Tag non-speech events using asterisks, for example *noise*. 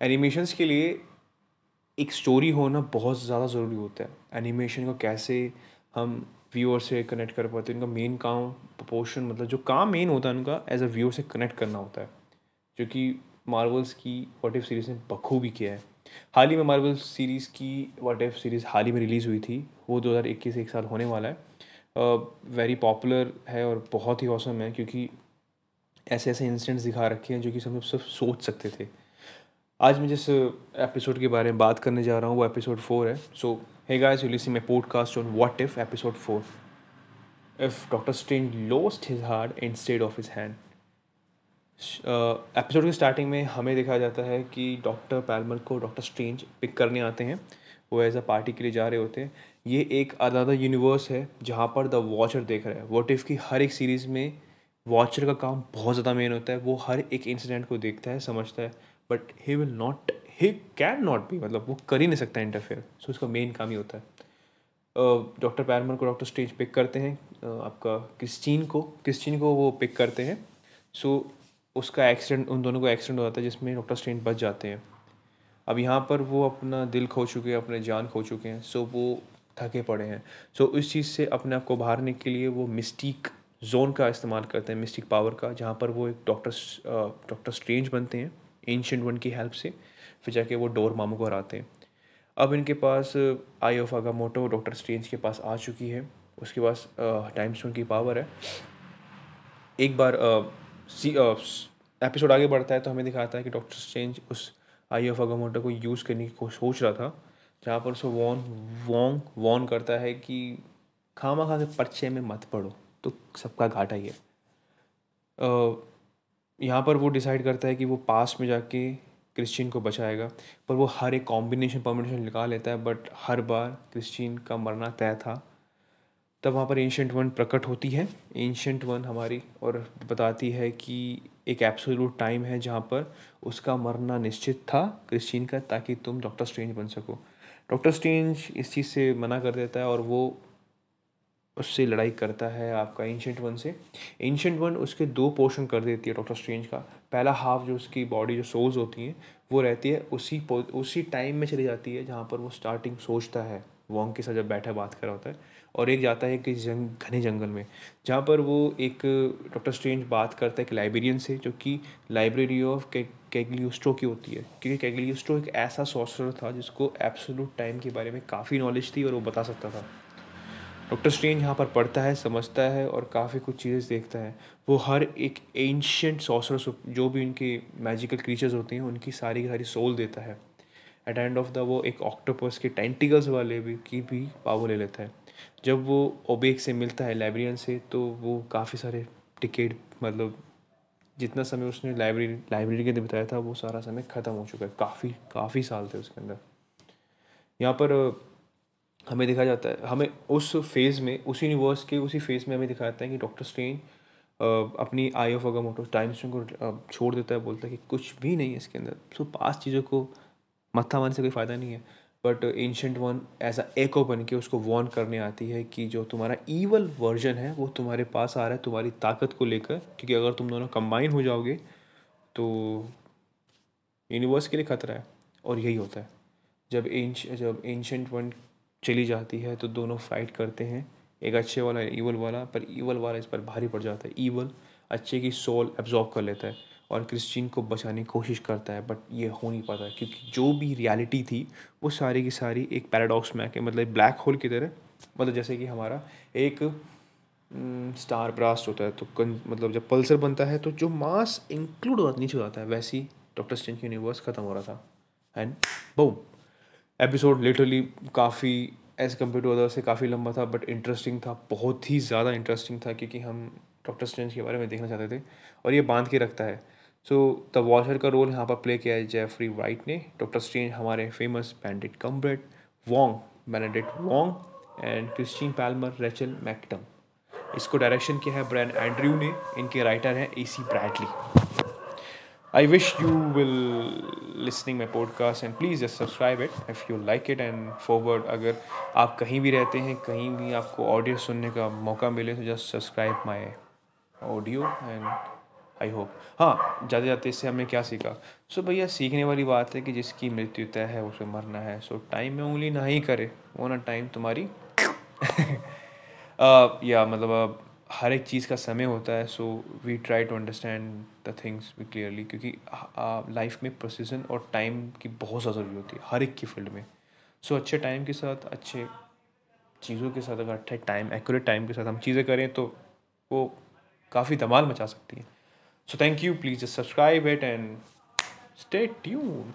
Animations के लिए एक स्टोरी होना बहुत ज़्यादा ज़रूरी होता है। एनिमेशन को कैसे हम व्यूअर से कनेक्ट कर पाते हैं उनका मेन काम प्रपोर्शन मतलब जो काम मेन होता है उनका एज अ व्यूअर से कनेक्ट करना होता है। जो कि मार्वल्स की वट इफ़ सीरीज़ ने बखूबी किया है। हाल ही में मार्वल सीरीज़ की वट इफ़ सीरीज़ हाल ही में रिलीज़ हुई थी वो 2021 एक साल होने वाला है। वेरी uh, पॉपुलर है और बहुत ही औसम है क्योंकि ऐसे ऐसे इंसिडेंट्स दिखा रखे हैं जो कि सब सिर्फ़ सोच सकते थे। आज मैं जिस एपिसोड के बारे में बात करने जा रहा हूँ, वो एपिसोड फोर है। So hey guys you listen my podcast on what if episode four if doctor Strange lost his heart instead of his hand episode की स्टार्टिंग में हमें देखा जाता है कि डॉक्टर पैलमर को डॉक्टर स्ट्रेंज पिक करने आते हैं। वो एज अ पार्टी के लिए जा रहे होते हैं। ये एक अलादा यूनिवर्स है जहाँ पर द वॉचर देख रहा है। वॉट इफ़ की हर एक सीरीज़ में वॉचर का काम बहुत ज़्यादा मेन होता है। वो हर एक इंसिडेंट को देखता है, समझता है। But he will not he can not be मतलब वो कर ही नहीं सकता इंटरफेयर सो so, इसका मेन काम ही होता है. डॉक्टर पैरमर को डॉक्टर स्टेज पिक करते हैं. uh, आपका क्रिस्टीन को क्रिस्टीन को वो पिक करते हैं. सो so, उसका एक्सीडेंट उन दोनों को एक्सीडेंट हो जाता है जिसमें डॉक्टर स्ट्रेंज बच जाते हैं. अब यहाँ पर वो अपना दिल खो चुके हैं अपने जान खो चुके हैं. सो वो थके पड़े हैं. सो इस चीज़ से अपने आप को बाहरने के लिए वो मिस्टीक जोन का इस्तेमाल करते हैं मिस्टिक पावर का जहाँ पर वो एक डॉक्टर डॉक्टर स्ट्रेंज बनते हैं. एंशंट वन की हेल्प से, फिर जाके वो डोर मामू को हराते हैं। अब इनके पास Eye of Motto Doctor Strange के पास आ चुकी है। उसके पास टाइम स्टोन की पावर है। एक बार सी एपिसोड आगे बढ़ता है तो हमें दिखाता है कि डॉक्टर स्ट्रेंज उस आई ऑफ़ मोटो को यूज़ करने की सोच रहा था, जहाँ पर उसको वॉन वॉन्ग वॉन करता है कि खामा खा के पर्चे में मत पड़ो तो सबका घाटा ही। है यहाँ पर वो डिसाइड करता है कि वो पास में जाके क्रिश्चियन को बचाएगा, पर वो हर एक कॉम्बिनेशन परमिनेशन निकाल लेता है बट हर बार क्रिश्चियन का मरना तय था। तब वहाँ पर एंशंट वन प्रकट होती है। एंशंट वन हमारी और बताती है कि एक एब्सोल्यूट टाइम है जहाँ पर उसका मरना निश्चित था क्रिश्चियन का, ताकि तुम डॉक्टर स्ट्रेंज बन सको। डॉक्टर स्ट्रेंज इस चीज़ से मना कर देता है और वो उससे लड़ाई करता है आपका एंशंट वन से। एंशंट वन उसके दो पोर्शन कर देती है डॉक्टर स्ट्रेंज का। पहला हाफ़ जो उसकी बॉडी जो सोल्स होती हैं, वो रहती है उसी उसी टाइम में चली जाती है जहाँ पर वो स्टार्टिंग सोचता है। वॉन्ग के साथ जब बैठा, बात कर रहा होता है और एक जाता है कि जंग, घने जंगल में, जहाँ पर वो एक डॉक्टर स्ट्रेंज बात करता है एक लाइब्रेरियन से, जो कि लाइब्रेरी ऑफ़ कैगलियोस्ट्रो की होती है। क्योंकि कैगलियोस्ट्रो एक ऐसा सॉर्सर था जिसको एब्सोलूट टाइम के बारे में काफ़ी नॉलेज थी और वो बता सकता था। डॉक्टर स्ट्रेंज यहाँ पर पढ़ता है, समझता है और काफ़ी कुछ चीज़ें देखता है। वो हर एक एंशंट सॉसरस जो भी उनके मैजिकल क्रीचर्स होते हैं, उनकी सारी की सारी सोल देता है। एट एंड ऑफ़ द वो एक ऑक्टोपस के टेंटिकल्स वाले भी, की भी पावर ले लेता है। जब वो ओबेक से मिलता है लाइब्रेरियन से तो वो काफ़ी सारे टिकट मतलब जितना समय उसने लाइब्रेरी लाइब्रेरी के लिए बताया था, वो सारा समय ख़त्म हो चुका है। काफ़ी काफ़ी साल थे उसके अंदर। यहाँ पर हमें दिखाया जाता है। हमें उस फ़ेज़ में, उस यूनिवर्स के उसी फ़ेज़ में हमें दिखाता है कि डॉक्टर स्ट्रेन अपनी आई ऑफ़ अगर मोटो टाइम स्ट्रेन को छोड़ देता है, बोलता है कि कुछ भी नहीं है इसके अंदर। सो पास चीज़ों को मत्था मारने से कोई फ़ायदा नहीं है। बट एंशंट वन ऐसा एको बन के उसको वॉर्न करने आती है कि जो तुम्हारा ईवल वर्जन है, वो तुम्हारे पास आ रहा है, तुम्हारी ताकत को लेकर। क्योंकि अगर तुम दोनों कंबाइन हो जाओगे तो यूनिवर्स के लिए ख़तरा है। और यही होता है। जब एंश जब एंशंट वन चली जाती है तो दोनों फाइट करते हैं। एक अच्छे वाला ईवल वाला, पर ईवल वाला इस पर भारी पड़ जाता है। ईवल अच्छे की सोल एब्जॉर्ब कर लेता है और क्रिश्चियन को बचाने की कोशिश करता है बट ये हो नहीं पाता। क्योंकि जो भी रियलिटी थी, वो सारी की सारी एक पैराडॉक्स में आके मतलब ब्लैक होल की तरह मतलब जैसे कि हमारा एक स्टार ब्रास्ट होता है तो मतलब जब पल्सर बनता है तो जो मास इंक्लूड होता नीचे हो जाता है, वैसे डॉक्टर स्टेंज यूनिवर्स ख़त्म हो रहा था। एंड बो एपिसोड लिटरली काफ़ी एज़ कंपेयर टू अदर से काफ़ी लंबा था बट इंटरेस्टिंग था, बहुत ही ज़्यादा इंटरेस्टिंग था, क्योंकि हम डॉक्टर स्ट्रेंज के बारे में देखना चाहते थे, और ये बाँध के रखता है। सो द वॉचर का रोल यहाँ पर प्ले किया है जेफरी वाइट ने। डॉक्टर स्ट्रेंज हमारे famous Benedict Cumberbatch Wong Benedict Wong and Christine Palmer Rachel McAdam इसको डायरेक्शन किया है ब्रैन एंड्रयू ने, इनके राइटर हैं A C Bradley I wish you will listening my podcast and please just subscribe it if you like it and forward अगर आप कहीं भी रहते हैं कहीं भी आपको ऑडियो सुनने का मौका मिले तो just subscribe my audio and I hope हाँ जाते जाते इससे हमने क्या सीखा? सो so, भैया सीखने वाली बात है कि जिसकी मृत्यु तय है उसे मरना है। सो टाइम में उंगली ना ही करे वो ना टाइम तुम्हारी *laughs* या मतलब हर एक चीज़ का समय होता है so we try to understand the things we clearly क्योंकि लाइफ में प्रोसीजन और टाइम की बहुत ज़्यादा ज़रूरी होती है हर एक की फ़ील्ड में। सो so, अच्छे टाइम के साथ अच्छे चीज़ों के साथ अगर अच्छे टाइम एक्यूरेट टाइम के साथ हम चीज़ें करें तो वो काफ़ी धमाल मचा सकती हैं। So thank you please subscribe it and stay tune